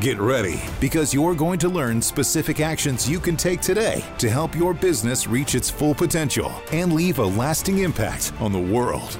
Get ready because you're going to learn specific actions you can take today to help your business reach its full potential and leave a lasting impact on the world.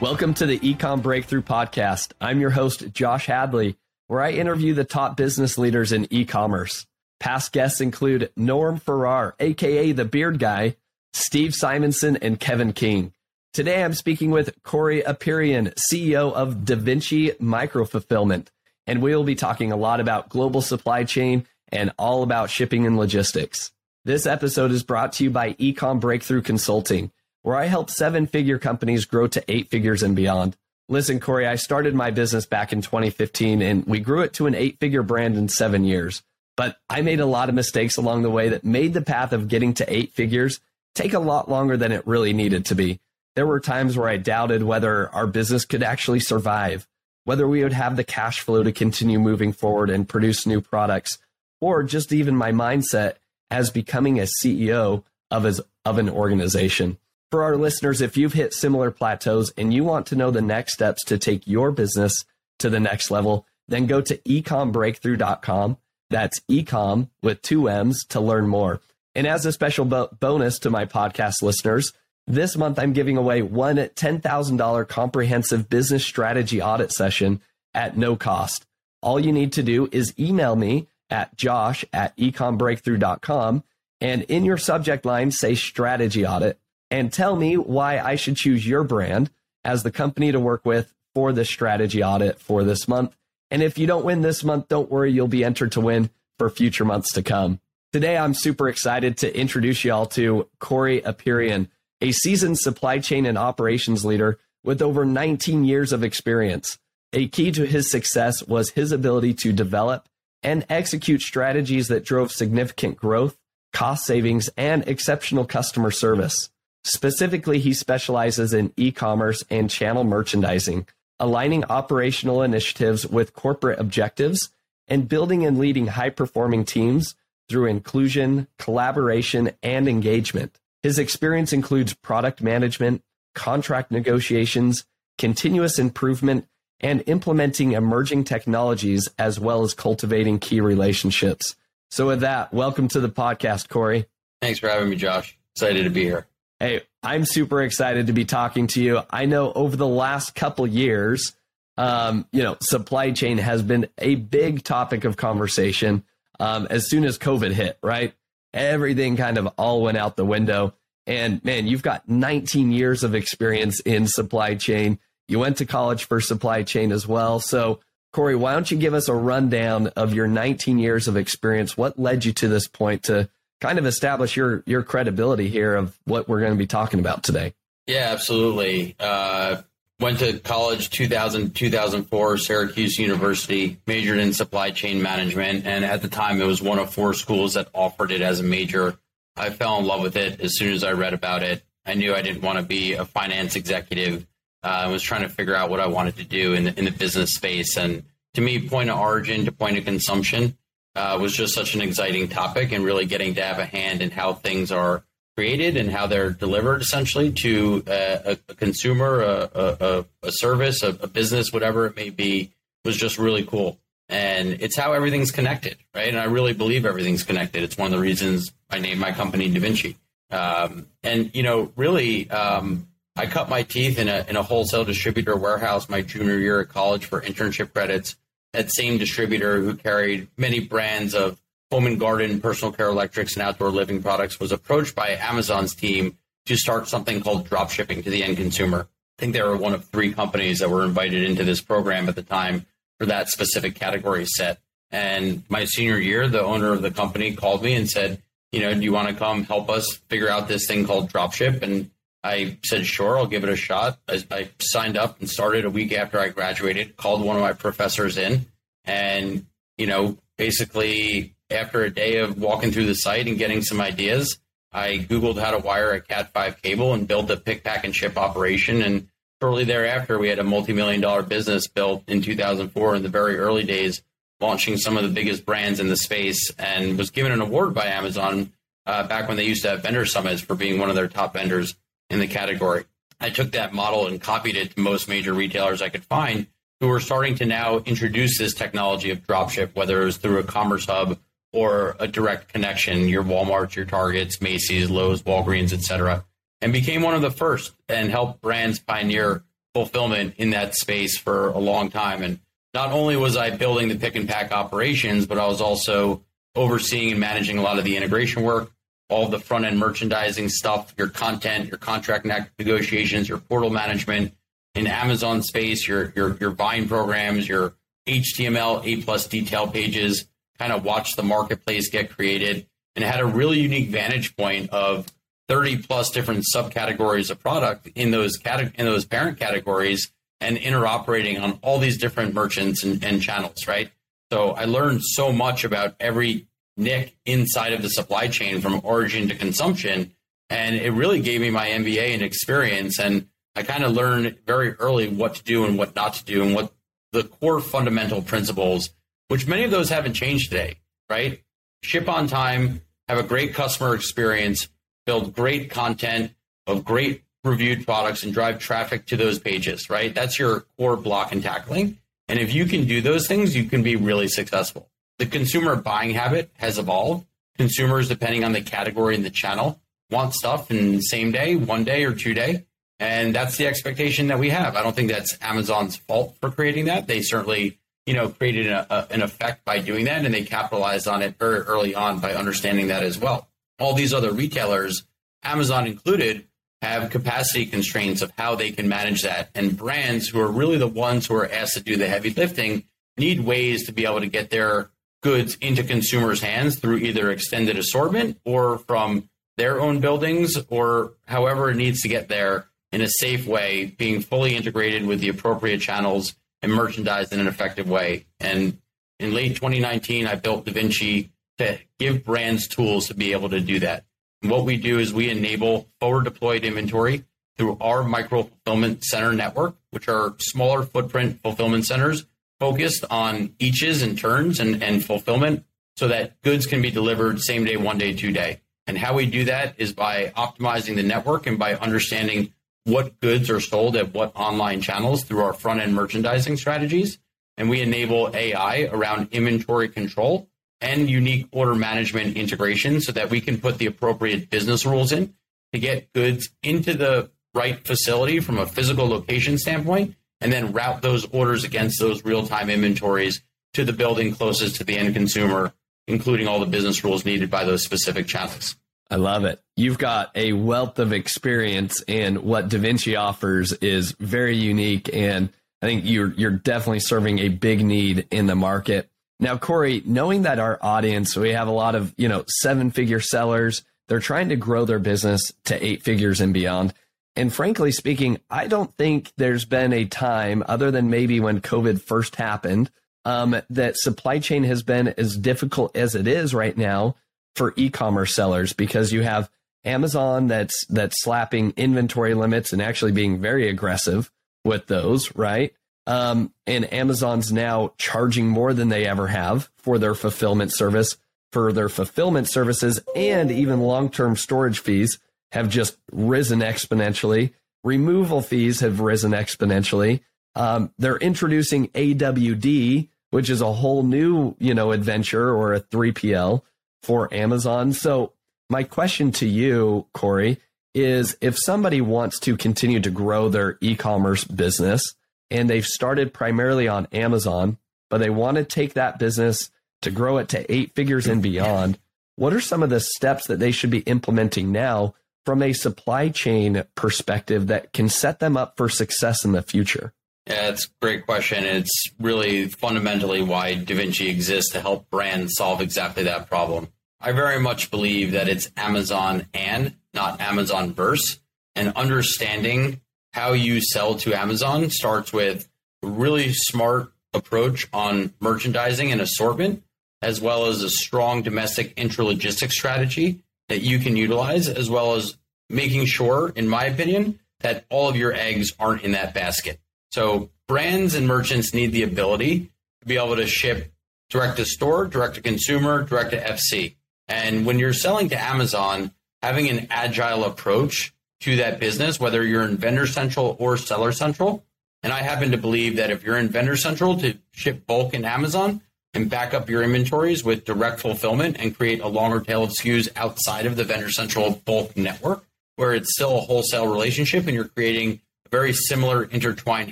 Welcome to the Ecom Breakthrough Podcast. I'm your host, Josh Hadley, where I interview the top business leaders in e commerce. Past guests include Norm Farrar, aka the Beard Guy Steve Simonson, and Kevin King. Today I'm speaking with Corey Apirian, CEO of DaVinci Micro Fulfillment, and we will be talking a lot about global supply chain and all about shipping and logistics. This episode is brought to you by Ecom Breakthrough Consulting, where I help seven figure companies grow to eight figures and beyond. Listen, Corey, I started my business back in 2015 and we grew it to an eight figure brand in seven years. But I made a lot of mistakes along the way that made the path of getting to eight figures take a lot longer than it really needed to be. There were times where I doubted whether our business could actually survive, whether we would have the cash flow to continue moving forward and produce new products, or just even my mindset as becoming a CEO of, of an organization. For our listeners, if you've hit similar plateaus and you want to know the next steps to take your business to the next level, then go to ecombreakthrough.com. That's ecom with two M's to learn more. And as a special bo- bonus to my podcast listeners, this month I'm giving away one $10,000 comprehensive business strategy audit session at no cost. All you need to do is email me at josh at ecombreakthrough.com and in your subject line say strategy audit and tell me why I should choose your brand as the company to work with for the strategy audit for this month. And if you don't win this month, don't worry, you'll be entered to win for future months to come. Today, I'm super excited to introduce y'all to Corey Apirian, a seasoned supply chain and operations leader with over 19 years of experience. A key to his success was his ability to develop and execute strategies that drove significant growth, cost savings, and exceptional customer service. Specifically, he specializes in e commerce and channel merchandising, aligning operational initiatives with corporate objectives, and building and leading high performing teams through inclusion, collaboration, and engagement. His experience includes product management, contract negotiations, continuous improvement, and implementing emerging technologies, as well as cultivating key relationships. So, with that, welcome to the podcast, Corey. Thanks for having me, Josh. Excited to be here. Hey, I'm super excited to be talking to you. I know over the last couple years, um, you know, supply chain has been a big topic of conversation um, as soon as COVID hit, right? Everything kind of all went out the window. And man, you've got 19 years of experience in supply chain. You went to college for supply chain as well. So, Corey, why don't you give us a rundown of your 19 years of experience? What led you to this point to kind of establish your your credibility here of what we're going to be talking about today? Yeah, absolutely. Uh, Went to college 2000, 2004, Syracuse University, majored in supply chain management. And at the time, it was one of four schools that offered it as a major. I fell in love with it as soon as I read about it. I knew I didn't want to be a finance executive. Uh, I was trying to figure out what I wanted to do in the, in the business space. And to me, point of origin to point of consumption uh, was just such an exciting topic and really getting to have a hand in how things are created and how they're delivered essentially to a, a consumer, a, a, a service, a, business, whatever it may be, was just really cool. And it's how everything's connected, right? And I really believe everything's connected. It's one of the reasons I named my company DaVinci. Um, and you know, really, um, I cut my teeth in a in a wholesale distributor warehouse my junior year at college for internship credits. That same distributor who carried many brands of home and garden, personal care electrics, and outdoor living products was approached by Amazon's team to start something called drop shipping to the end consumer. I think they were one of three companies that were invited into this program at the time for that specific category set. And my senior year, the owner of the company called me and said, you know, do you want to come help us figure out this thing called dropship? And I said, sure, I'll give it a shot. I, I, signed up and started a week after I graduated, called one of my professors in, and, you know, basically after a day of walking through the site and getting some ideas, I Googled how to wire a Cat 5 cable and build the pick, pack, and ship operation. And shortly thereafter, we had a multi million dollar business built in 2004 in the very early days, launching some of the biggest brands in the space and was given an award by Amazon uh, back when they used to have vendor summits for being one of their top vendors in the category. I took that model and copied it to most major retailers I could find who are starting to now introduce this technology of dropship, whether it was through a commerce hub or a direct connection, your Walmart, your Targets, Macy's, Lowe's, Walgreens, etc., and became one of the first and helped brands pioneer fulfillment in that space for a long time. And not only was I building the pick and pack operations, but I was also overseeing and managing a lot of the integration work, all the front end merchandising stuff, your content, your contract negotiations, your portal management in Amazon space, your your your buying programs, your HTML A plus detail pages, kind of watched the marketplace get created, and had a really unique vantage point of 30 plus different subcategories of product in those cate- in those parent categories and interoperating on all these different merchants and, and channels, right? So I learned so much about every nick inside of the supply chain from origin to consumption. And it really gave me my MBA and experience. And I kind of learned very early what to do and what not to do and what the core fundamental principles, which many of those haven't changed today, right? Ship on time, have a great customer experience, build great content of great reviewed products and drive traffic to those pages, right? That's your core block and tackling. And if you can do those things, you can be really successful. The consumer buying habit has evolved. Consumers, depending on the category and the channel, want stuff in same day, one day, or two day. And that's the expectation that we have. I don't think that's Amazon's fault for creating that. They certainly, you know, created a, a, an effect by doing that, and they capitalized on it very early on by understanding that as well. All these other retailers, Amazon included, have capacity constraints of how they can manage that. And brands who are really the ones who are asked to do the heavy lifting need ways to be able to get their goods into consumers' hands through either extended assortment or from their own buildings or however it needs to get there in a safe way, being fully integrated with the appropriate channels and merchandise in an effective way. And in late 2019, I built DaVinci to give brands tools to be able to do that. What we do is we enable forward deployed inventory through our micro fulfillment center network, which are smaller footprint fulfillment centers focused on eaches and turns and, and fulfillment so that goods can be delivered same day, one day, two day. And how we do that is by optimizing the network and by understanding what goods are sold at what online channels through our front end merchandising strategies. And we enable AI around inventory control and unique order management integration so that we can put the appropriate business rules in to get goods into the right facility from a physical location standpoint and then route those orders against those real time inventories to the building closest to the end consumer, including all the business rules needed by those specific channels. I love it. You've got a wealth of experience, and what DaVinci offers is very unique. And I think you're you're definitely serving a big need in the market. Now, Corey, knowing that our audience, we have a lot of, you know, seven figure sellers, they're trying to grow their business to eight figures and beyond. And frankly speaking, I don't think there's been a time other than maybe when COVID first happened, um, that supply chain has been as difficult as it is right now for e-commerce sellers because you have Amazon that's that's slapping inventory limits and actually being very aggressive with those, right? Um, and Amazon's now charging more than they ever have for their fulfillment service, for their fulfillment services, and even long term storage fees have just risen exponentially. Removal fees have risen exponentially. Um, they're introducing AWD, which is a whole new, you know, adventure or a 3PL for Amazon. So my question to you, Corey, is if somebody wants to continue to grow their e-commerce business, and they've started primarily on Amazon, but they want to take that business to grow it to eight figures and beyond. What are some of the steps that they should be implementing now from a supply chain perspective that can set them up for success in the future? Yeah, it's a great question. It's really fundamentally why DaVinci exists to help brands solve exactly that problem. I very much believe that it's Amazon and not Amazon verse and understanding how you sell to Amazon starts with a really smart approach on merchandising and assortment, as well as a strong domestic intralogistics strategy that you can utilize, as well as making sure, in my opinion, that all of your eggs aren't in that basket. So brands and merchants need the ability to be able to ship direct to store, direct to consumer, direct to FC. And when you're selling to Amazon, having an agile approach to that business, whether you're in Vendor Central or Seller Central, and I happen to believe that if you're in Vendor Central to ship bulk in Amazon and back up your inventories with direct fulfillment and create a longer tail of SKUs outside of the Vendor Central bulk network, where it's still a wholesale relationship and you're creating a very similar intertwined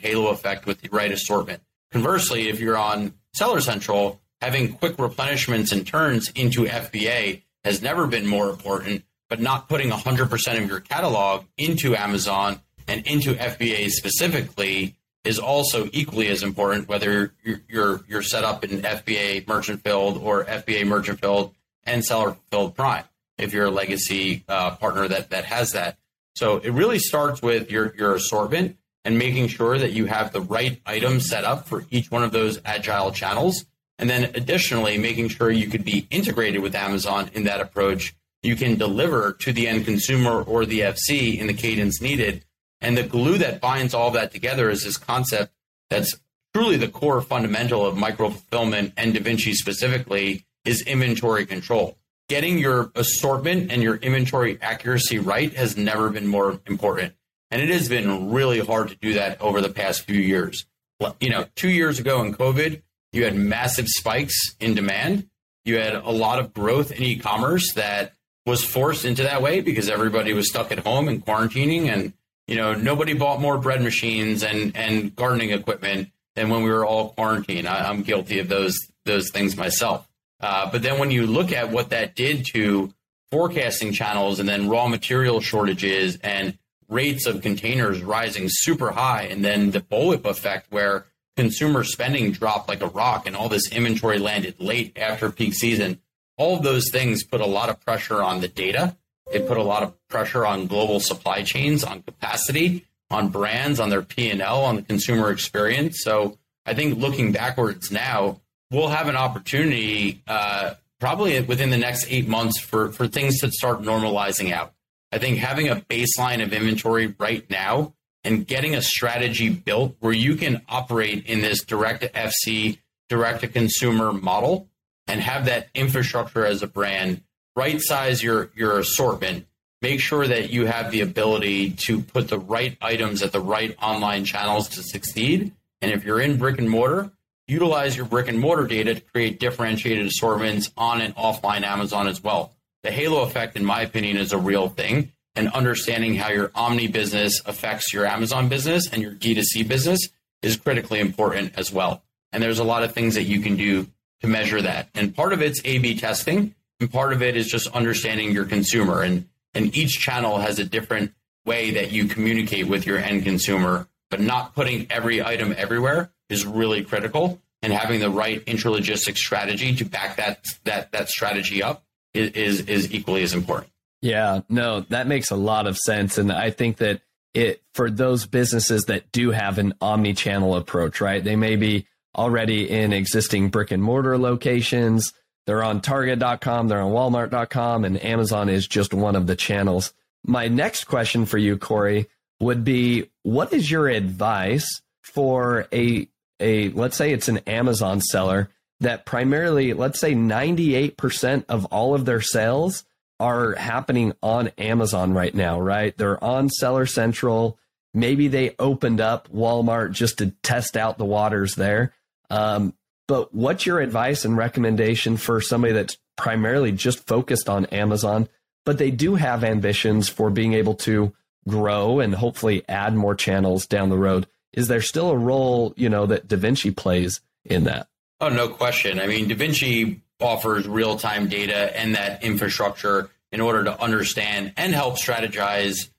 halo effect with the right assortment. Conversely, if you're on Seller Central, having quick replenishments and turns into FBA has never been more important, but not putting 100% of your catalog into Amazon and into FBA specifically is also equally as important, whether you're, you're, you're set up in FBA merchant filled or FBA merchant filled and seller filled prime if you're a legacy uh, partner that that has that. So it really starts with your your assortment and making sure that you have the right items set up for each one of those agile channels. And then additionally, making sure you could be integrated with Amazon in that approach. You can deliver to the end consumer or the FC in the cadence needed. And the glue that binds all that together is this concept that's truly the core fundamental of micro fulfillment and DaVinci specifically is inventory control getting your assortment and your inventory accuracy right has never been more important. And it has been really hard to do that over the past few years. You know, two years ago in COVID, you had massive spikes in demand. You had a lot of growth in e commerce that was forced into that way because everybody was stuck at home and quarantining. And, you know, nobody bought more bread machines and, and gardening equipment than when we were all quarantined. I, I'm guilty of those, those things myself. Uh, but then when you look at what that did to forecasting channels and then raw material shortages and rates of containers rising super high, and then the bullwhip effect where consumer spending dropped like a rock and all this inventory landed late after peak season, all of those things put a lot of pressure on the data. It put a lot of pressure on global supply chains, on capacity, on brands, on their P&L, on the consumer experience. So I think looking backwards now, we'll have an opportunity uh, probably within the next eight months for, for things to start normalizing out. I think having a baseline of inventory right now and getting a strategy built where you can operate in this direct to FC, direct to consumer model and have that infrastructure as a brand, right size your, your assortment, make sure that you have the ability to put the right items at the right online channels to succeed. And if you're in brick and mortar, utilize your brick and mortar data to create differentiated assortments on and offline Amazon as well. The halo effect, in my opinion, is a real thing. And understanding how your omni business affects your Amazon business and your D2C business is critically important as well. And there's a lot of things that you can do to measure that. And part of it's A B testing, and part of it is just understanding your consumer. And, and each channel has a different way that you communicate with your end consumer, but not putting every item everywhere is really critical, and having the right intralogistics strategy to back that that that strategy up is is equally as important. Yeah, no, that makes a lot of sense, and I think that it for those businesses that do have an omni-channel approach, right? They may be already in existing brick and mortar locations. They're on Target.com, they're on Walmart.com, and Amazon is just one of the channels. My next question for you, Corey, would be what is your advice for a a let's say it's an Amazon seller that primarily let's say 98% of all of their sales are happening on Amazon right now, right? They're on Seller Central. Maybe they opened up Walmart just to test out the waters there. Um, but what's your advice and recommendation for somebody that's primarily just focused on Amazon, but they do have ambitions for being able to grow and hopefully add more channels down the road? Is there still a role you know that DaVinci plays in that? Oh, no question. I mean, DaVinci offers real time data and that infrastructure in order to understand and help strategize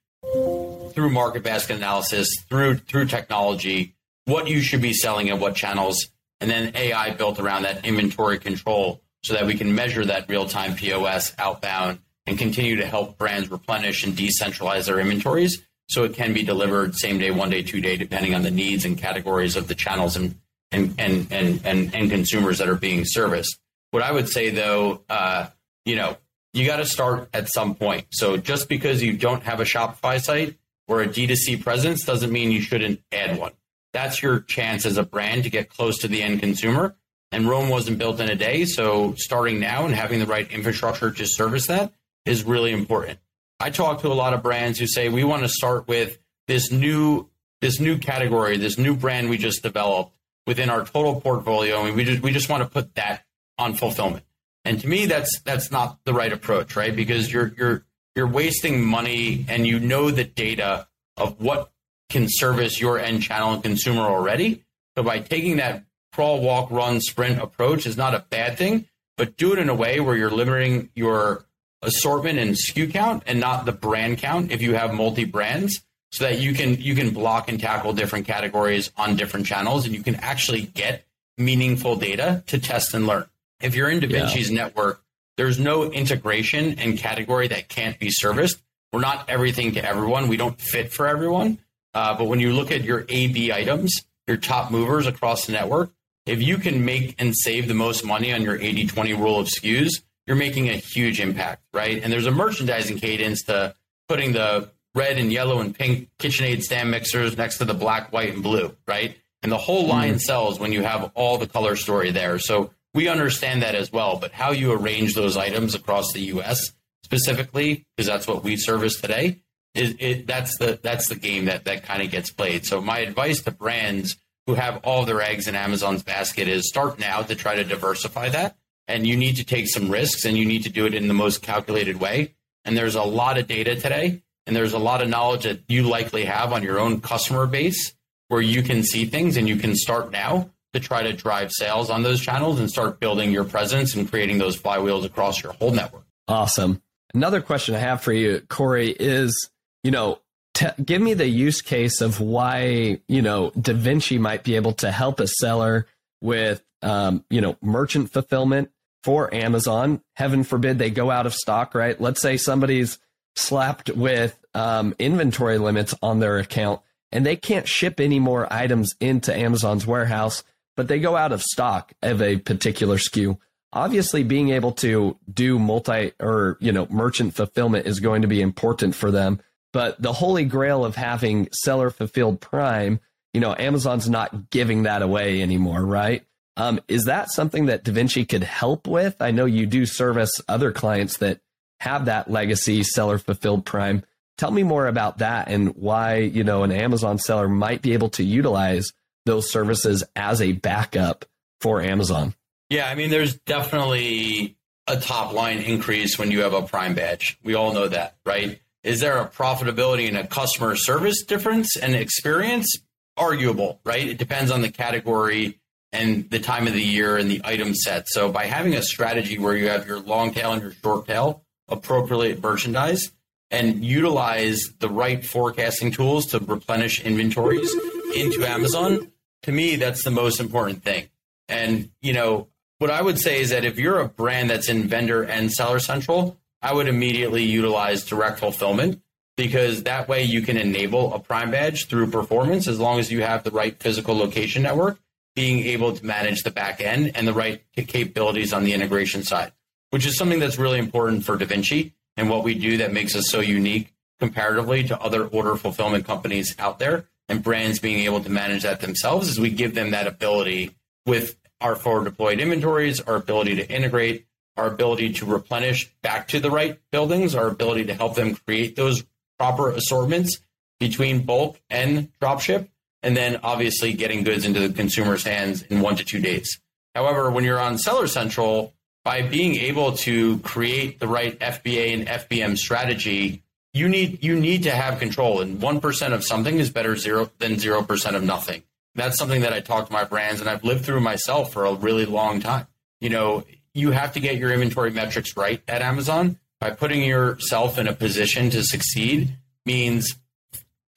through market basket analysis, through through technology, what you should be selling and what channels, and then AI built around that inventory control so that we can measure that real time POS outbound and continue to help brands replenish and decentralize their inventories so it can be delivered same day, one day, two day, depending on the needs and categories of the channels and and and and and, and consumers that are being serviced. What I would say though, uh, you know, you got to start at some point. So just because you don't have a Shopify site or a D2C presence doesn't mean you shouldn't add one. That's your chance as a brand to get close to the end consumer. And Rome wasn't built in a day. So starting now and having the right infrastructure to service that is really important. I talk to a lot of brands who say we want to start with this new this new category, this new brand we just developed within our total portfolio, and we just we just want to put that on fulfillment. And to me, that's that's not the right approach, right? Because you're you're you're wasting money, and you know the data of what can service your end channel and consumer already. So by taking that crawl, walk, run, sprint approach is not a bad thing, but do it in a way where you're limiting your assortment and SKU count and not the brand count if you have multi brands so that you can you can block and tackle different categories on different channels and you can actually get meaningful data to test and learn. If you're in DaVinci's yeah. network, there's no integration and category that can't be serviced. We're not everything to everyone. We don't fit for everyone. Uh, but when you look at your AB items, your top movers across the network, if you can make and save the most money on your 80 20 rule of SKUs, you're making a huge impact, right? And there's a merchandising cadence to putting the red and yellow and pink KitchenAid stand mixers next to the black, white, and blue, right? And the whole line mm. sells when you have all the color story there. So we understand that as well. But how you arrange those items across the U.S. specifically, because that's what we service today, is it, that's the that's the game that that kind of gets played. So my advice to brands who have all their eggs in Amazon's basket is start now to try to diversify that and you need to take some risks and you need to do it in the most calculated way. And there's a lot of data today and there's a lot of knowledge that you likely have on your own customer base where you can see things and you can start now to try to drive sales on those channels and start building your presence and creating those flywheels across your whole network. Awesome. Another question I have for you, Corey, is, you know, t- give me the use case of why, you know, DaVinci might be able to help a seller with, um, you know, merchant fulfillment for Amazon. Heaven forbid they go out of stock, right? Let's say somebody's slapped with um, inventory limits on their account and they can't ship any more items into Amazon's warehouse, but they go out of stock of a particular SKU. Obviously, being able to do multi or you know merchant fulfillment is going to be important for them. But the holy grail of having seller fulfilled Prime, you know, Amazon's not giving that away anymore, right? Um, is that something that DaVinci could help with? I know you do service other clients that have that legacy seller fulfilled prime. Tell me more about that and why, you know, an Amazon seller might be able to utilize those services as a backup for Amazon. Yeah, I mean, there's definitely a top line increase when you have a prime badge. We all know that, right? Is there a profitability and a customer service difference and experience? Arguable, right? It depends on the category and the time of the year and the item set. So by having a strategy where you have your long tail and your short tail appropriately merchandise and utilize the right forecasting tools to replenish inventories into Amazon, to me that's the most important thing. And you know, what I would say is that if you're a brand that's in vendor and seller central, I would immediately utilize direct fulfillment because that way you can enable a prime badge through performance as long as you have the right physical location network being able to manage the back end and the right capabilities on the integration side, which is something that's really important for DaVinci and what we do that makes us so unique comparatively to other order fulfillment companies out there and brands being able to manage that themselves is we give them that ability with our forward deployed inventories, our ability to integrate, our ability to replenish back to the right buildings, our ability to help them create those proper assortments between bulk and dropship and then obviously getting goods into the consumer's hands in one to two days. However, when you're on Seller Central, by being able to create the right FBA and FBM strategy, you need you need to have control. And one percent of something is better zero than zero percent of nothing. That's something that I talk to my brands and I've lived through myself for a really long time. You know, you have to get your inventory metrics right at Amazon. By putting yourself in a position to succeed means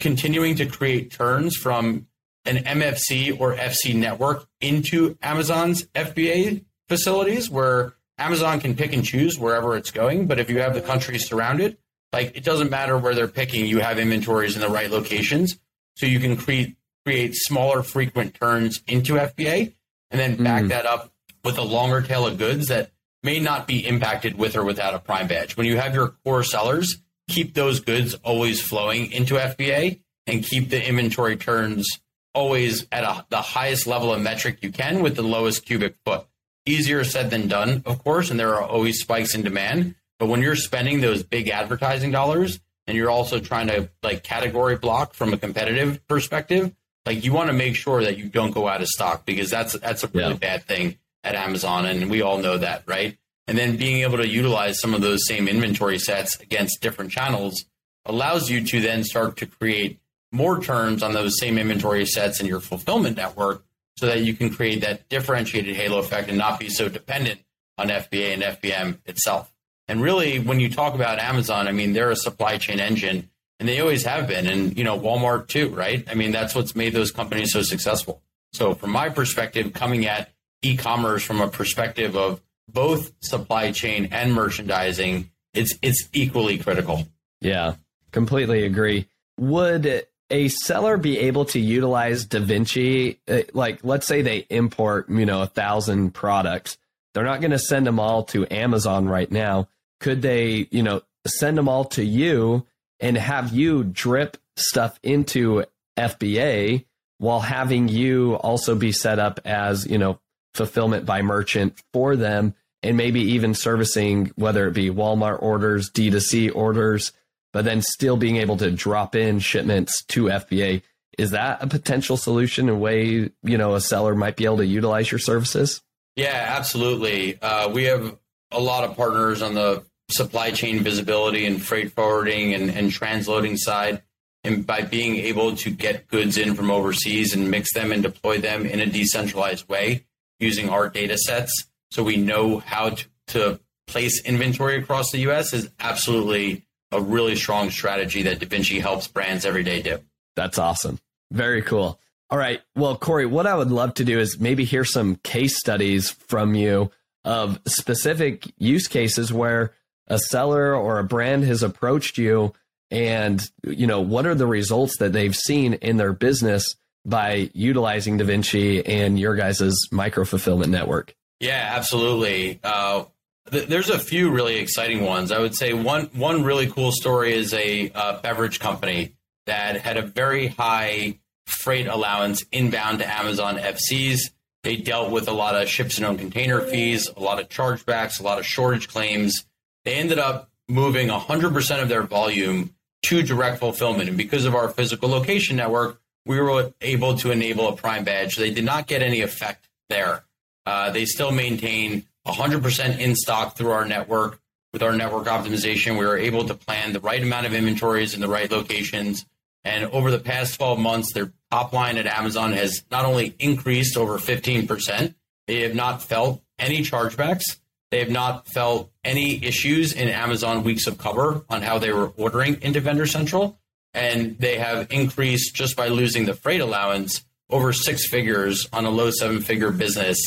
continuing to create turns from an MFC or FC network into Amazon's FBA facilities where Amazon can pick and choose wherever it's going. But if you have the countries surrounded, like it doesn't matter where they're picking, you have inventories in the right locations. So you can create create smaller frequent turns into FBA and then back mm. that up with a longer tail of goods that may not be impacted with or without a prime badge. When you have your core sellers, keep those goods always flowing into FBA and keep the inventory turns always at a, the highest level of metric you can with the lowest cubic foot. Easier said than done, of course, and there are always spikes in demand. But when you're spending those big advertising dollars and you're also trying to like category block from a competitive perspective, like you want to make sure that you don't go out of stock because that's that's a really yeah. bad thing at Amazon, and we all know that, right? And then being able to utilize some of those same inventory sets against different channels allows you to then start to create more turns on those same inventory sets in your fulfillment network so that you can create that differentiated halo effect and not be so dependent on FBA and FBM itself. And really, when you talk about Amazon, I mean, they're a supply chain engine and they always have been. And, you know, Walmart too, right? I mean, that's what's made those companies so successful. So, from my perspective, coming at e commerce from a perspective of both supply chain and merchandising, it's, it's equally critical. Yeah, completely agree. Would a seller be able to utilize DaVinci? Uh, like, let's say they import, you know, a thousand products. They're not going to send them all to Amazon right now. Could they, you know, send them all to you and have you drip stuff into FBA while having you also be set up as, you know, fulfillment by merchant for them and maybe even servicing whether it be Walmart orders, D2C orders, but then still being able to drop in shipments to FBA. Is that a potential solution and way, you know, a seller might be able to utilize your services? Yeah, absolutely. Uh, we have a lot of partners on the supply chain visibility and freight forwarding and, and transloading side. And by being able to get goods in from overseas and mix them and deploy them in a decentralized way using our data sets so we know how to, to place inventory across the US is absolutely a really strong strategy that DaVinci helps brands every day do. That's awesome. Very cool. All right. Well, Corey, what I would love to do is maybe hear some case studies from you of specific use cases where a seller or a brand has approached you and you know what are the results that they've seen in their business by utilizing DaVinci and your guys' micro fulfillment network yeah absolutely uh, th- there's a few really exciting ones i would say one one really cool story is a uh, beverage company that had a very high freight allowance inbound to amazon fcs they dealt with a lot of ships in own container fees a lot of chargebacks a lot of shortage claims they ended up moving 100% of their volume to direct fulfillment. And because of our physical location network, we were able to enable a prime badge. They did not get any effect there. Uh, they still maintain 100% in stock through our network. With our network optimization, we were able to plan the right amount of inventories in the right locations. And over the past 12 months, their top line at Amazon has not only increased over 15%, they have not felt any chargebacks they have not felt any issues in Amazon weeks of cover on how they were ordering into Vendor Central. And they have increased just by losing the freight allowance over six figures on a low seven figure business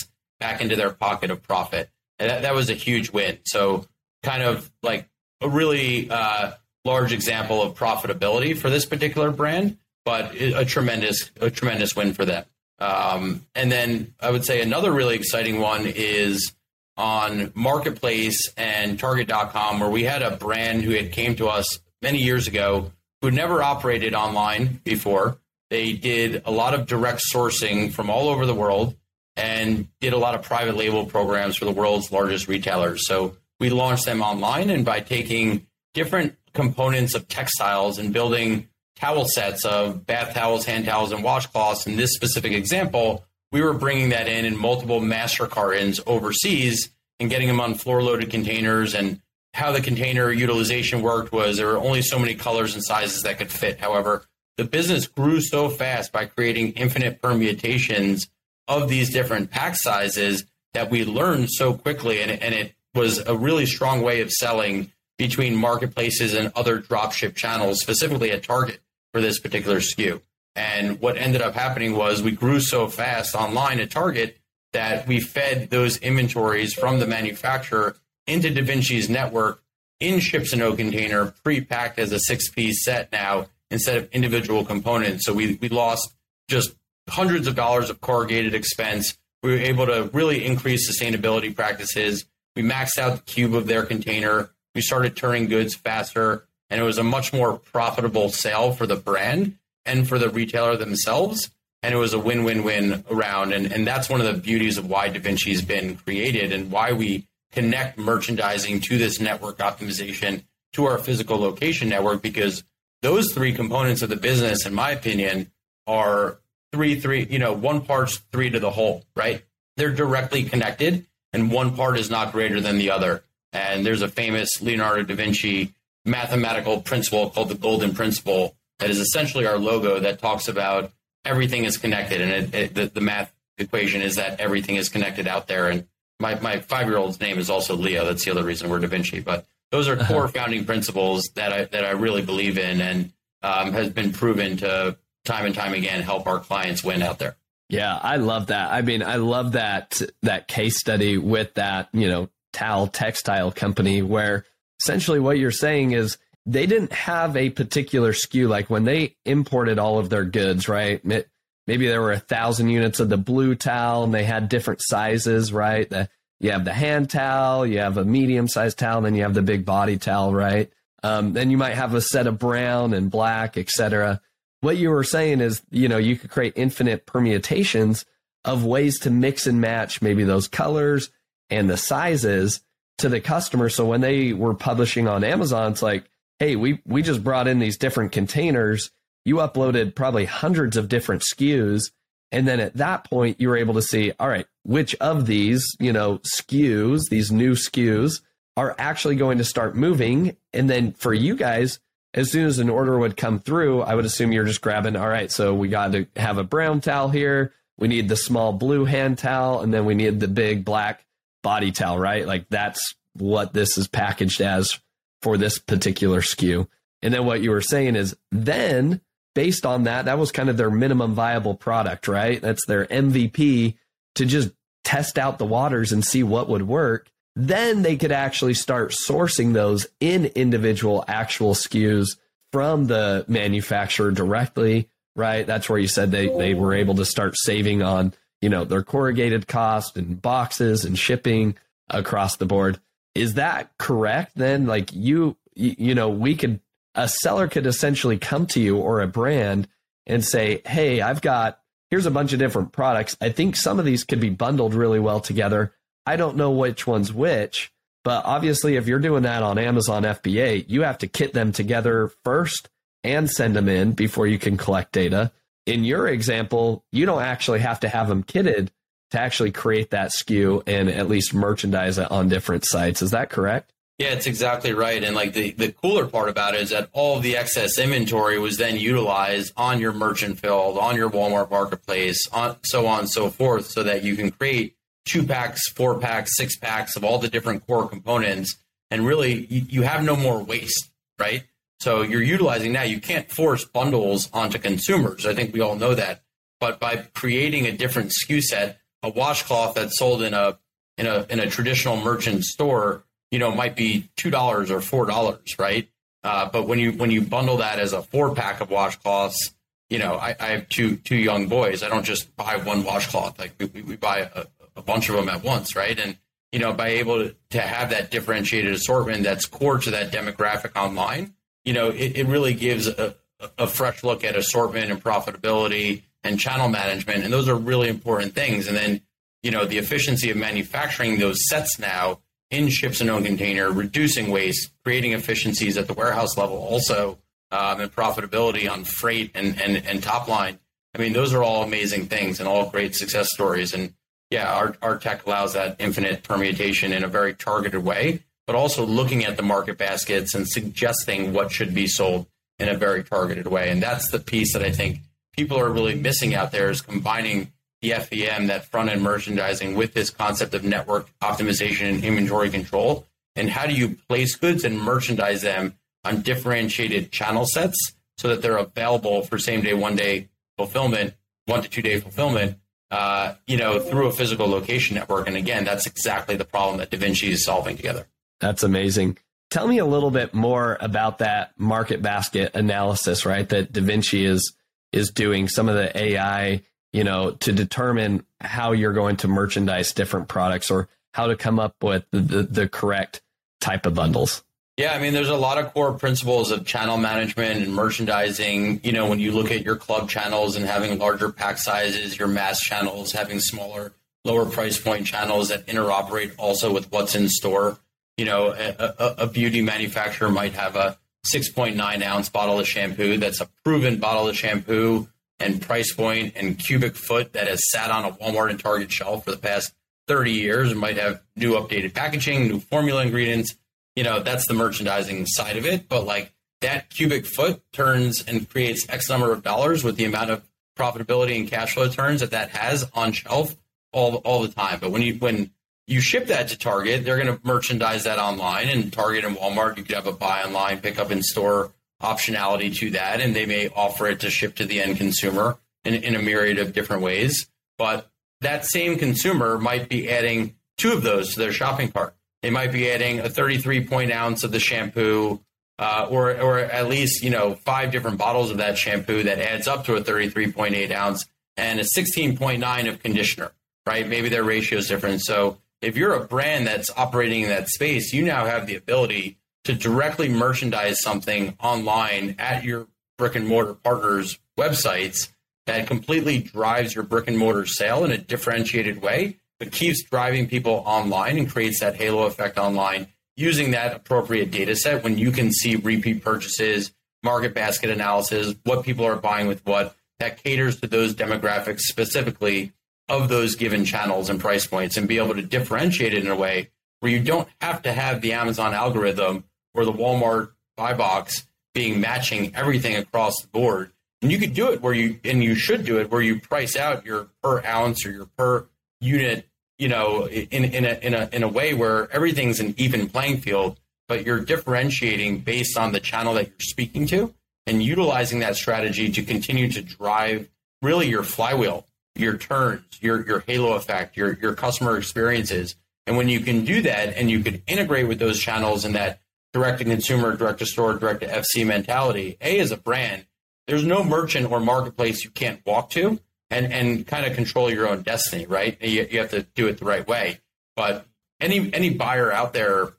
back into their pocket of profit. And that, that was a huge win. So, kind of like a really uh, large example of profitability for this particular brand, but a tremendous, a tremendous win for them. Um, and then I would say another really exciting one is on Marketplace and Target.com, where we had a brand who had came to us many years ago who had never operated online before. They did a lot of direct sourcing from all over the world and did a lot of private label programs for the world's largest retailers. So we launched them online, and by taking different components of textiles and building towel sets of bath towels, hand towels, and washcloths, in this specific example, we were bringing that in in multiple master cartons overseas and getting them on floor loaded containers. And how the container utilization worked was there were only so many colors and sizes that could fit. However, the business grew so fast by creating infinite permutations of these different pack sizes that we learned so quickly. And, and it was a really strong way of selling between marketplaces and other dropship channels, specifically at Target for this particular SKU. And what ended up happening was we grew so fast online at Target that we fed those inventories from the manufacturer into DaVinci's network in ships in own container, pre-packed as a six-piece set now instead of individual components. So we, we lost just hundreds of dollars of corrugated expense. We were able to really increase sustainability practices. We maxed out the cube of their container. We started turning goods faster, and it was a much more profitable sale for the brand and for the retailer themselves. And it was a win win win around. And, and that's one of the beauties of why DaVinci's been created and why we connect merchandising to this network optimization to our physical location network because those three components of the business, in my opinion, are three, three, you know, one part's three to the whole, right? They're directly connected and one part is not greater than the other. And there's a famous Leonardo da Vinci mathematical principle called the golden principle that is essentially our logo that talks about everything is connected. And it, it, the, the math equation is that everything is connected out there. And my, my five year old's name is also Leo. That's the other reason we're Da Vinci. But those are core founding principles that I that I really believe in and um, has been proven to time and time again help our clients win out there. Yeah, I love that. I mean, I love that that case study with that you know towel textile company where essentially what you're saying is they didn't have a particular SKU like when they imported all of their goods, right? Maybe there were a thousand units of the blue towel and they had different sizes, right? The you have the hand towel, you have a medium sized towel, then you have the big body towel, right? Um, then you might have a set of brown and black, etc. What you were saying is, you know, you could create infinite permutations of ways to mix and match maybe those colors and the sizes to the customer. So when they were publishing on Amazon, it's like, hey, we we just brought in these different containers. You uploaded probably hundreds of different SKUs and then at that point, you were able to see, all right, which of these, you know, SKUs, these new SKUs are actually going to start moving. And then for you guys, as soon as an order would come through, I would assume you're just grabbing, all right, so we got to have a brown towel here. We need the small blue hand towel, and then we need the big black body towel, right? Like that's what this is packaged as for this particular SKU. And then what you were saying is then based on that, that was kind of their minimum viable product, right? That's their MVP to just test out the waters and see what would work. Then they could actually start sourcing those in individual actual SKUs from the manufacturer directly, right? That's where you said they, they were able to start saving on, you know, their corrugated cost and boxes and shipping across the board. Is that correct then? Like you, you know, we could a seller could essentially come to you or a brand and say, Hey, I've got, here's a bunch of different products. I think some of these could be bundled really well together. I don't know which one's which, but obviously, if you're doing that on Amazon FBA, you have to kit them together first and send them in before you can collect data. In your example, you don't actually have to have them kitted to actually create that SKU and at least merchandise it on different sites. Is that correct? Yeah, it's exactly right. And like the, the cooler part about it is that all the excess inventory was then utilized on your merchant field, on your Walmart marketplace, on so on and so forth, so that you can create two packs, four packs, six packs of all the different core components. And really, you, you have no more waste, right? So you're utilizing now. You can't force bundles onto consumers. I think we all know that. But by creating a different SKU set, a washcloth that's sold in a in a in a traditional merchant store you know, might be two dollars or four dollars, right? Uh, but when you when you bundle that as a four pack of washcloths, you know, I, I, have two two young boys. I don't just buy one washcloth; like we, we buy a, a, bunch of them at once, right? And you know, by able to, to have that differentiated assortment that's core to that demographic online, you know, it, it really gives a, a fresh look at assortment and profitability and channel management, and those are really important things. And then, you know, the efficiency of manufacturing those sets now in ships in own container, reducing waste, creating efficiencies at the warehouse level, also um, and profitability on freight and, and and top line. I mean, those are all amazing things and all great success stories. And yeah, our our tech allows that infinite permutation in a very targeted way, but also looking at the market baskets and suggesting what should be sold in a very targeted way. And that's the piece that I think people are really missing out there is combining the FEM, that front end merchandising, with this concept of network optimization and inventory control? And how do you place goods and merchandise them on differentiated channel sets so that they're available for same day, one day fulfillment, one to two day fulfillment, uh, you know, through a physical location network? And again, that's exactly the problem that DaVinci is solving together. That's amazing. Tell me a little bit more about that market basket analysis, right? That DaVinci is is doing some of the AI you know, to determine how you're going to merchandise different products or how to come up with the, the correct type of bundles. Yeah, I mean, there's a lot of core principles of channel management and merchandising. You know, when you look at your club channels and having larger pack sizes, your mass channels having smaller, lower price point channels that interoperate also with what's in store. You know, a, a, a beauty manufacturer might have a 6.9 ounce bottle of shampoo that's a proven bottle of shampoo and price point and cubic foot that has sat on a Walmart and Target shelf for the past 30 years and might have new updated packaging, new formula ingredients. You know, that's the merchandising side of it. But like that cubic foot turns and creates X number of dollars with the amount of profitability and cash flow turns that that has on shelf all, all the time. But when you, when you ship that to Target, they're going to merchandise that online and Target and Walmart, you could have a buy online, pick up in store optionality to that. And they may offer it to ship to the end consumer in, in a myriad of different ways. But that same consumer might be adding two of those to their shopping cart. They might be adding a 33 point ounce of the shampoo, uh, or or at least you know five different bottles of that shampoo that adds up to a 33.8 ounce and a 16.9 of conditioner. Right? Maybe their ratio is different. So if you're a brand that's operating in that space, you now have the ability to directly merchandise something online at your brick and mortar partners' websites that completely drives your brick and mortar sale in a differentiated way, but keeps driving people online and creates that halo effect online using that appropriate data set when you can see repeat purchases, market basket analysis, what people are buying with what, that caters to those demographics specifically of those given channels and price points and be able to differentiate it in a way where you don't have to have the Amazon algorithm or the Walmart buy box being matching everything across the board. And you could do it where you, and you should do it where you price out your per ounce or your per unit, you know, in, in, a, in, a, in a way where everything's an even playing field, but you're differentiating based on the channel that you're speaking to and utilizing that strategy to continue to drive really your flywheel, your turns, your, your halo effect, your, your customer experiences. And when you can do that and you can integrate with those channels and that direct to consumer, direct to store, direct to FC mentality, A, as a brand, there's no merchant or marketplace you can't walk to and, and kind of control your own destiny, right? You, you have to do it the right way. But any any buyer out there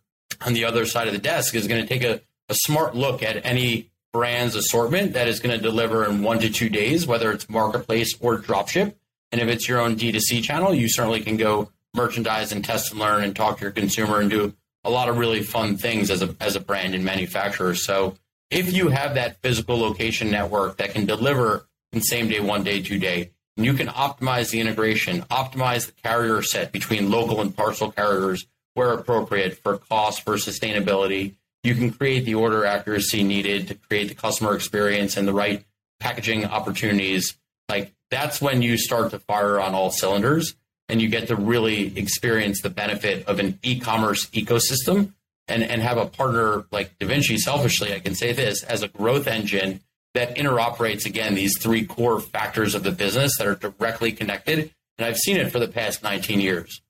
on the other side of the desk is going to take a, a smart look at any brand's assortment that is going to deliver in one to two days, whether it's marketplace or dropship. And if it's your own D2C channel, you certainly can go merchandise and test and learn and talk to your consumer and do a lot of really fun things as a as a brand and manufacturer. So if you have that physical location network that can deliver in same day, one day, two day, and you can optimize the integration, optimize the carrier set between local and parcel carriers where appropriate for cost, for sustainability, you can create the order accuracy needed to create the customer experience and the right packaging opportunities. Like that's when you start to fire on all cylinders and you get to really experience the benefit of an e-commerce ecosystem and, and have a partner like DaVinci, selfishly, I can say this, as a growth engine that interoperates, again, these three core factors of the business that are directly connected. And I've seen it for the past 19 years.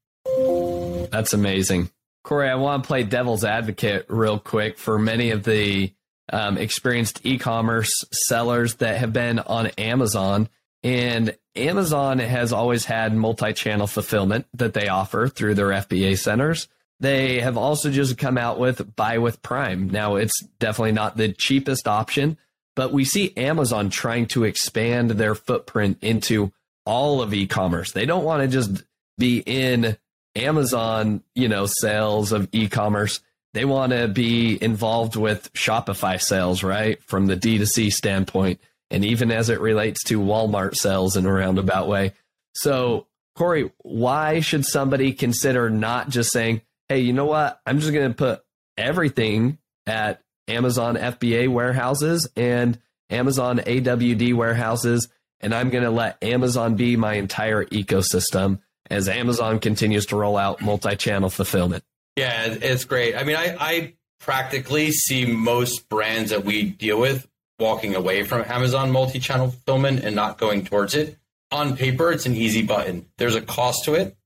That's amazing. Corey, I want to play devil's advocate real quick for many of the um, experienced e commerce sellers that have been on Amazon. And Amazon has always had multi channel fulfillment that they offer through their FBA centers. They have also just come out with buy with Prime. Now, it's definitely not the cheapest option, but we see Amazon trying to expand their footprint into all of e-commerce. They don't want to just be in Amazon, you know, sales of e-commerce. They want to be involved with Shopify sales, right? From the D2C standpoint, and even as it relates to Walmart sales in a roundabout way. So, Corey, why should somebody consider not just saying, hey, you know what? I'm just going to put everything at Amazon FBA warehouses and Amazon AWD warehouses, and I'm going to let Amazon be my entire ecosystem as Amazon continues to roll out multi channel fulfillment. Yeah, it's great. I mean, I, I practically see most brands that we deal with walking away from Amazon multi channel fulfillment and not going towards it. On paper, it's an easy button. There's a cost to it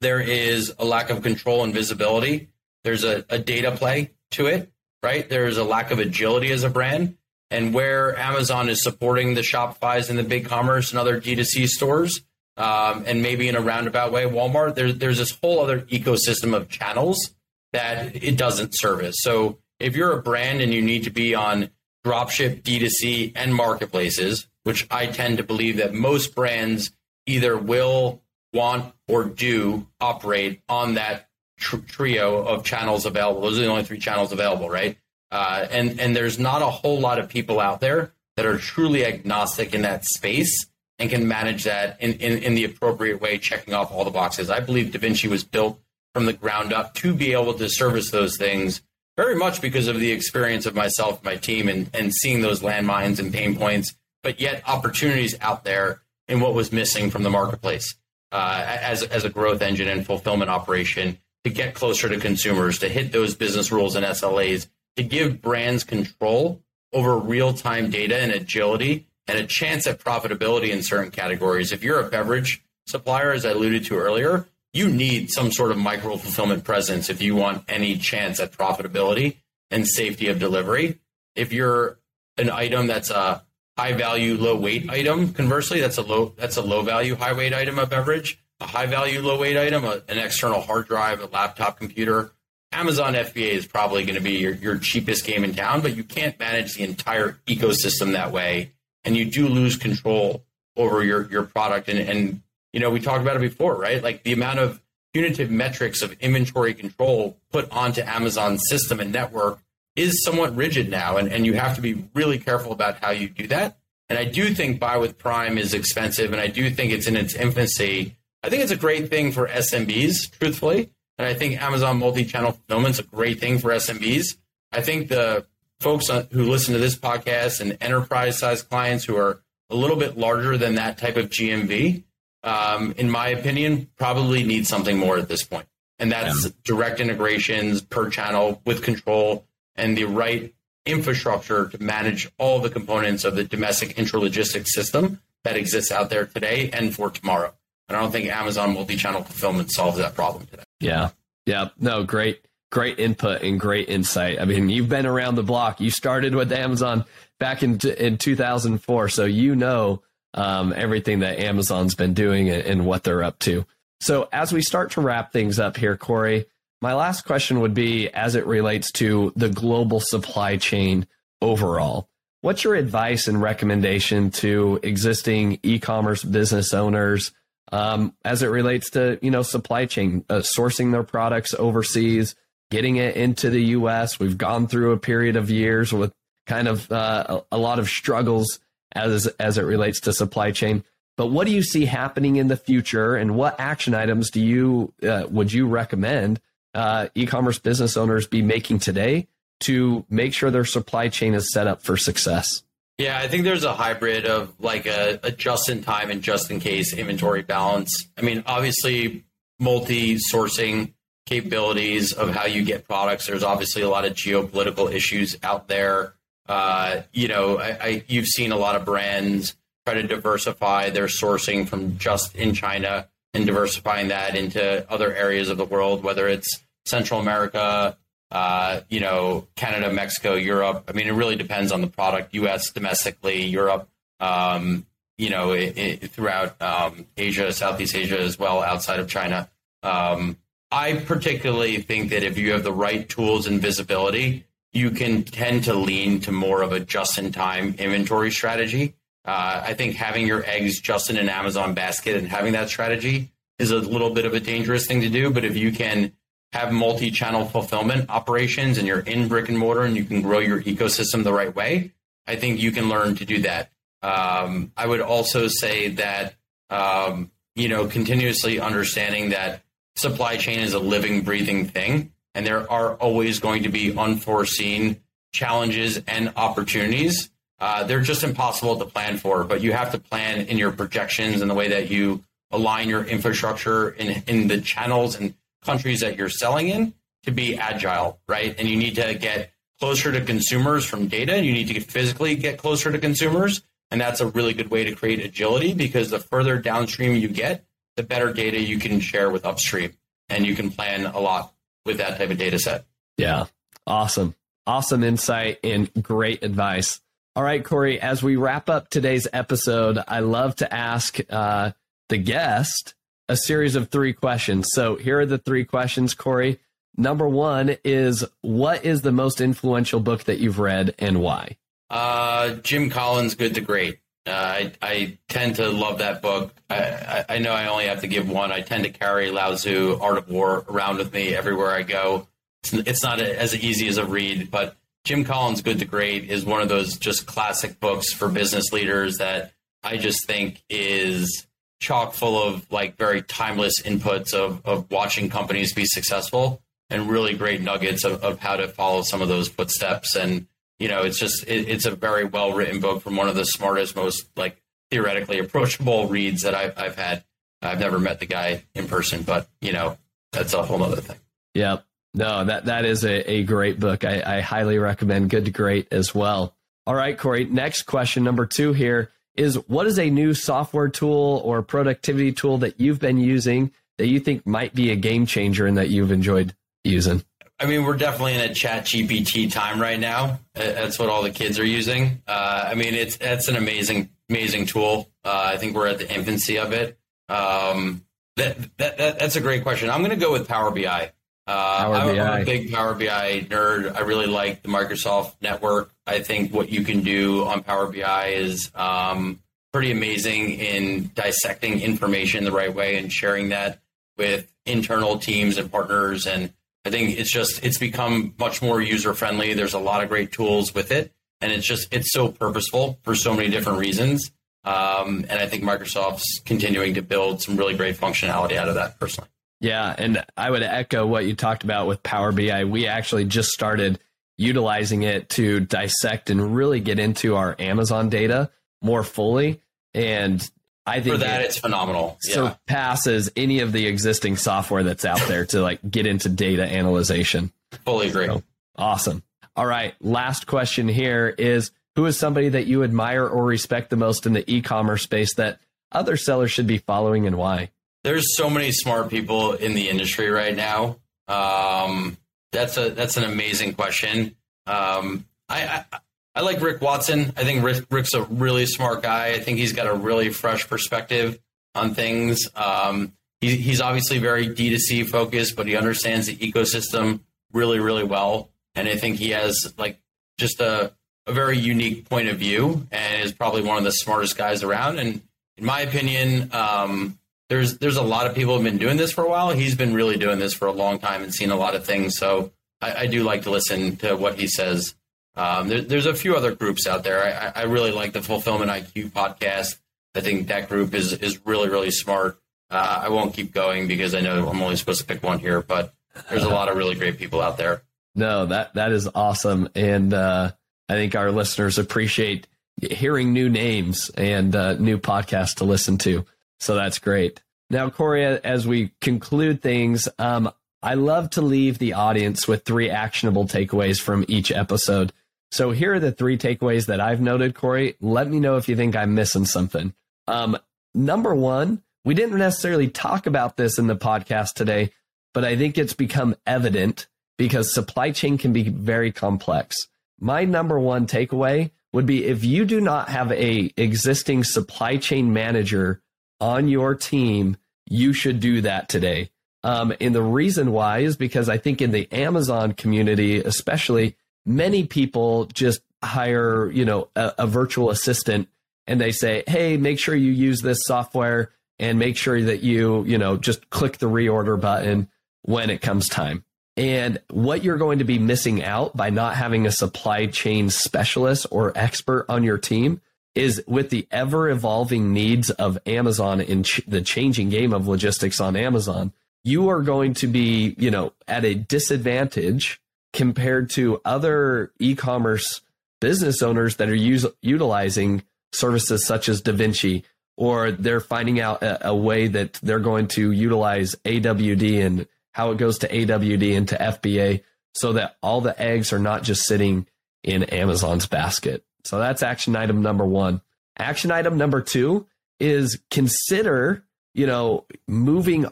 there is a lack of control and visibility. There's a, a data play to it, right? There's a lack of agility as a brand. And where Amazon is supporting the Shopify's and the BigCommerce and other D2C stores, um, and maybe in a roundabout way, Walmart. There's there's this whole other ecosystem of channels that it doesn't service. So if you're a brand and you need to be on dropship, D2C, and marketplaces, which I tend to believe that most brands either will, want, or do operate on that tr- trio of channels available. Those are the only three channels available, right? Uh, and and there's not a whole lot of people out there that are truly agnostic in that space and can manage that in, in, in the appropriate way, checking off all the boxes. I believe DaVinci was built from the ground up to be able to service those things very much because of the experience of myself, my team, and, and seeing those landmines and pain points, but yet opportunities out there in what was missing from the marketplace uh, as, as a growth engine and fulfillment operation to get closer to consumers, to hit those business rules and SLAs, to give brands control over real time data and agility and a chance at profitability in certain categories. If you're a beverage supplier, as I alluded to earlier, you need some sort of micro fulfillment presence if you want any chance at profitability and safety of delivery. If you're an item that's a high value, low weight item, conversely, that's a low that's a low value, high weight item of beverage. A high value, low weight item, a, an external hard drive, a laptop computer. Amazon FBA is probably going to be your, your cheapest game in town, but you can't manage the entire ecosystem that way and you do lose control over your your product. And and you know we talked about it before, right? Like the amount of punitive metrics of inventory control put onto Amazon's system and network is somewhat rigid now, and, and you have to be really careful about how you do that. And I do think buy with Prime is expensive, and I do think it's in its infancy. I think it's a great thing for SMBs, truthfully, and I think Amazon multi-channel fulfillment is a great thing for SMBs. I think the folks who listen to this podcast and enterprise size clients who are a little bit larger than that type of GMV, um, in my opinion, probably need something more at this point. And that's yeah. direct integrations per channel with control and the right infrastructure to manage all the components of the domestic intralogistics system that exists out there today and for tomorrow. And I don't think Amazon multi-channel fulfillment solves that problem today. Yeah. Yeah. No, great great input and great insight. I mean, you've been around the block. You started with Amazon back in in 2004, so you know um, everything that Amazon's been doing and, and, what they're up to. So, as we start to wrap things up here, Corey, my last question would be as it relates to the global supply chain overall. What's your advice and recommendation to existing e-commerce business owners um, as it relates to you know supply chain uh, sourcing their products overseas? getting it into the U.S. We've gone through a period of years with kind of uh, a, a lot of struggles as as it relates to supply chain. But what do you see happening in the future, and what action items do you uh, would you recommend uh, e-commerce business owners be making today to make sure their supply chain is set up for success? Yeah, I think there's a hybrid of like a, a just in time and just in case inventory balance. I mean, obviously, multi sourcing capabilities of how you get products. There's obviously a lot of geopolitical issues out there. Uh, you know, I, I, you've seen a lot of brands try to diversify their sourcing from just in China and diversifying that into other areas of the world, whether it's Central America, uh, you know, Canada, Mexico, Europe. I mean, it really depends on the product. U.S. domestically, Europe. Um, you know, it, it, throughout um, Asia, Southeast Asia as well, outside of China. Um, I particularly think that if you have the right tools and visibility, you can tend to lean to more of a just in time inventory strategy. Uh, I think having your eggs just in an Amazon basket and having that strategy is a little bit of a dangerous thing to do. But if you can have multi channel fulfillment operations and you're in brick and mortar and you can grow your ecosystem the right way, I think you can learn to do that. Um, I would also say that, um, you know, continuously understanding that supply chain is a living, breathing thing, and there are always going to be unforeseen challenges and opportunities. Uh, they're just impossible to plan for, but you have to plan in your projections and the way that you align your infrastructure in, in the channels and countries that you're selling in to be agile, right? And you need to get closer to consumers from data. You need to physically get closer to consumers. And that's a really good way to create agility because the further downstream you get, the better data you can share with upstream. And you can plan a lot with that type of data set. Yeah. Awesome. Awesome insight and great advice. All right, Corey, as we wrap up today's episode, I love to ask uh, the guest a series of three questions. So here are the three questions, Corey. Number one is what is the most influential book that you've read and why? Uh, Jim Collins, Good to Great. Uh, I, I tend to love that book. I, I, know I only have to give one. I tend to carry Lao Tzu, Art of War around with me everywhere I go. It's, it's not a, as easy as a read, but Jim Collins' Good to Great is one of those just classic books for business leaders that I just think is chock full of like very timeless inputs of, of watching companies be successful and really great nuggets of, of how to follow some of those footsteps. And, you know, it's just, it, it's a very well written book from one of the smartest, most like theoretically approachable reads that I've, I've had. I've never met the guy in person, but, you know, that's a whole other thing. Yep. No, that that is a, a great book. I, I highly recommend Good to Great as well. All right, Corey. Next question, number two here is what is a new software tool or productivity tool that you've been using that you think might be a game changer and that you've enjoyed using? I mean, we're definitely in a ChatGPT time right now. That's what all the kids are using. Uh, I mean, it's that's an amazing, amazing tool. Uh, I think we're at the infancy of it. Um, that, that, that, that's a great question. I'm going to go with Power BI. Uh, I'm, I'm a big Power BI nerd. I really like the Microsoft network. I think what you can do on Power BI is um, pretty amazing in dissecting information the right way and sharing that with internal teams and partners. And I think it's just it's become much more user friendly. There's a lot of great tools with it, and it's just it's so purposeful for so many different reasons. Um, and I think Microsoft's continuing to build some really great functionality out of that personally. Yeah, and I would echo what you talked about with Power BI. We actually just started utilizing it to dissect and really get into our Amazon data more fully. And I think for that, it it's phenomenal. Yeah. Surpasses any of the existing software that's out there to like get into data analyzation. Fully agree. So, awesome. All right. Last question here is who is somebody that you admire or respect the most in the e-commerce space that other sellers should be following and why? There's so many smart people in the industry right now. Um, that's a that's an amazing question. Um, I, I, I like Rick Watson. I think Rick, Rick's a really smart guy. I think he's got a really fresh perspective on things. Um, he, he's obviously very D2C focused, but he understands the ecosystem really, really well. And I think he has like just a, a very unique point of view and is probably one of the smartest guys around. And in my opinion, um, there's there's a lot of people have been doing this for a while. He's been really doing this for a long time and seen a lot of things. So I, I do like to listen to what he says. Um, there, there's a few other groups out there. I, I, really like the Fulfillment IQ podcast. I think that group is is really really smart. Uh, I won't keep going because I know I'm only supposed to pick one here, but there's a lot of really great people out there. No, that that is awesome, and uh, I think our listeners appreciate hearing new names and uh, new podcasts to listen to. So that's great. Now, Corey, as we conclude things, um, I love to leave the audience with three actionable takeaways from each episode. So here are the three takeaways that I've noted, Corey. Let me know if you think I'm missing something. Um, number one, we didn't necessarily talk about this in the podcast today, but I think it's become evident because supply chain can be very complex. My number one takeaway would be if you do not have a existing supply chain manager on your team, you should do that today. Um, and the reason why is because I think in the Amazon community, especially, many people just hire, you know, a, a virtual assistant and they say, hey, make sure you use this software and make sure that you, you know, just click the reorder button when it comes time. And what you're going to be missing out by not having a supply chain specialist or expert on your team is with the ever evolving needs of Amazon in ch- the changing game of logistics on Amazon, you are going to be, you know, at a disadvantage compared to other e-commerce business owners that are use- utilizing services such as DaVinci, or they're finding out a, a way that they're going to utilize AWD and how it goes to AWD into FBA so that all the eggs are not just sitting in Amazon's basket. So that's action item number one. Action item number two is consider, you know, moving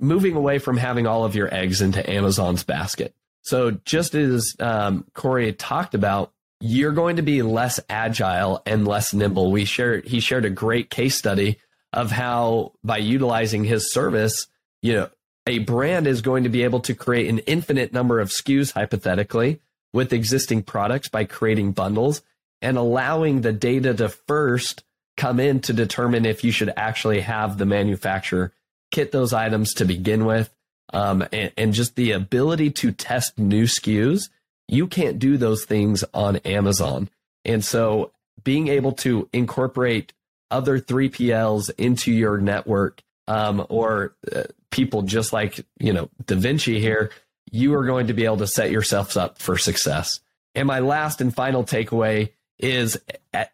moving away from having all of your eggs into Amazon's basket. So just as um, Corey talked about, you're going to be less agile and less nimble. We shared he shared a great case study of how by utilizing his service, you know, a brand is going to be able to create an infinite number of SKUs hypothetically with existing products by creating bundles and allowing the data to first come in to determine if you should actually have the manufacturer kit those items to begin with. Um, and, and just the ability to test new SKUs, you can't do those things on Amazon. And so being able to incorporate other 3PLs into your network um, or uh, people just like, you know, DaVinci here, you are going to be able to set yourselves up for success. And my last and final takeaway is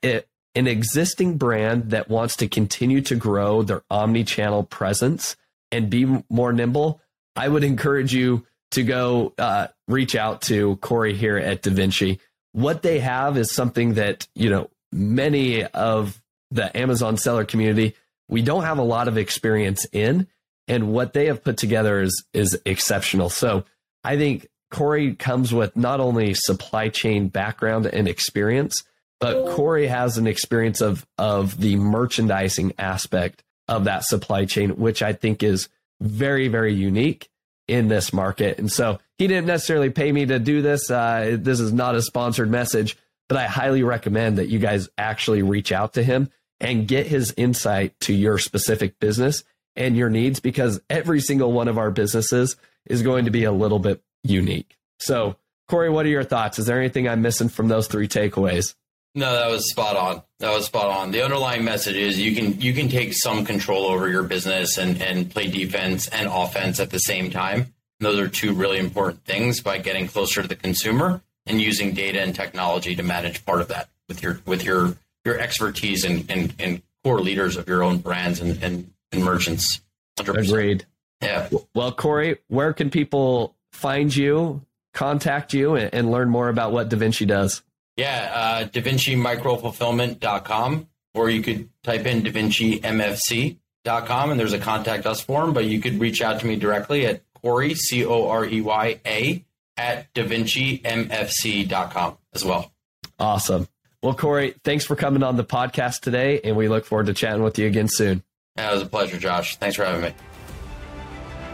an existing brand that wants to continue to grow their omni channel presence and be more nimble. I would encourage you to go uh, reach out to Corey here at DaVinci. What they have is something that, you know, many of the Amazon seller community, we don't have a lot of experience in. And what they have put together is is exceptional. So I think Corey comes with not only supply chain background and experience, but Corey has an experience of of the merchandising aspect of that supply chain, which I think is very, very unique in this market. And so he didn't necessarily pay me to do this. Uh, this is not a sponsored message, but I highly recommend that you guys actually reach out to him and get his insight to your specific business and your needs because every single one of our businesses is going to be a little bit unique. So, Corey, what are your thoughts? Is there anything I'm missing from those three takeaways? No, that was spot on. That was spot on. The underlying message is you can you can take some control over your business and and play defense and offense at the same time. And those are two really important things by getting closer to the consumer and using data and technology to manage part of that with your with your your expertise and and, and core leaders of your own brands and and, and merchants. 100%. Agreed. Yeah. Well, Corey, where can people find you, contact you, and, and learn more about what DaVinci does? Yeah, uh, DaVinciMicroFulfillment.com, or you could type in DaVinciMFC.com and there's a contact us form, but you could reach out to me directly at Corey, C O R E Y A, at DaVinciMFC.com as well. Awesome. Well, Corey, thanks for coming on the podcast today, and we look forward to chatting with you again soon. Yeah, it was a pleasure, Josh. Thanks for having me.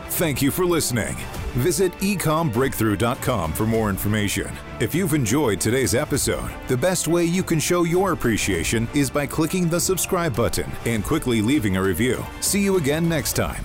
Thank you for listening. Visit ecombreakthrough.com for more information. If you've enjoyed today's episode, the best way you can show your appreciation is by clicking the subscribe button and quickly leaving a review. See you again next time.